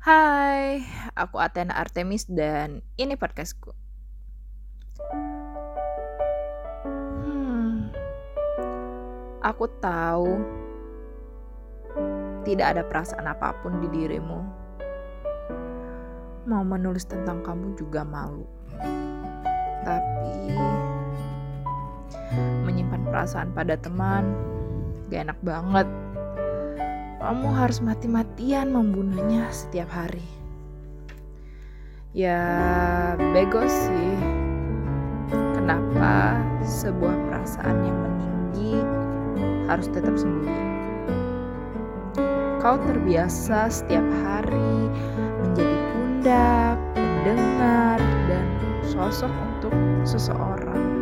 Hai, aku Athena Artemis dan ini podcastku. Hmm, aku tahu tidak ada perasaan apa pun di dirimu. Mau menulis tentang kamu juga malu. Tapi menyimpan perasaan pada teman gak enak banget kamu harus mati-matian membunuhnya setiap hari. Ya, bego sih. Kenapa sebuah perasaan yang meninggi harus tetap sembunyi? Kau terbiasa setiap hari menjadi pundak, pendengar, dan sosok untuk seseorang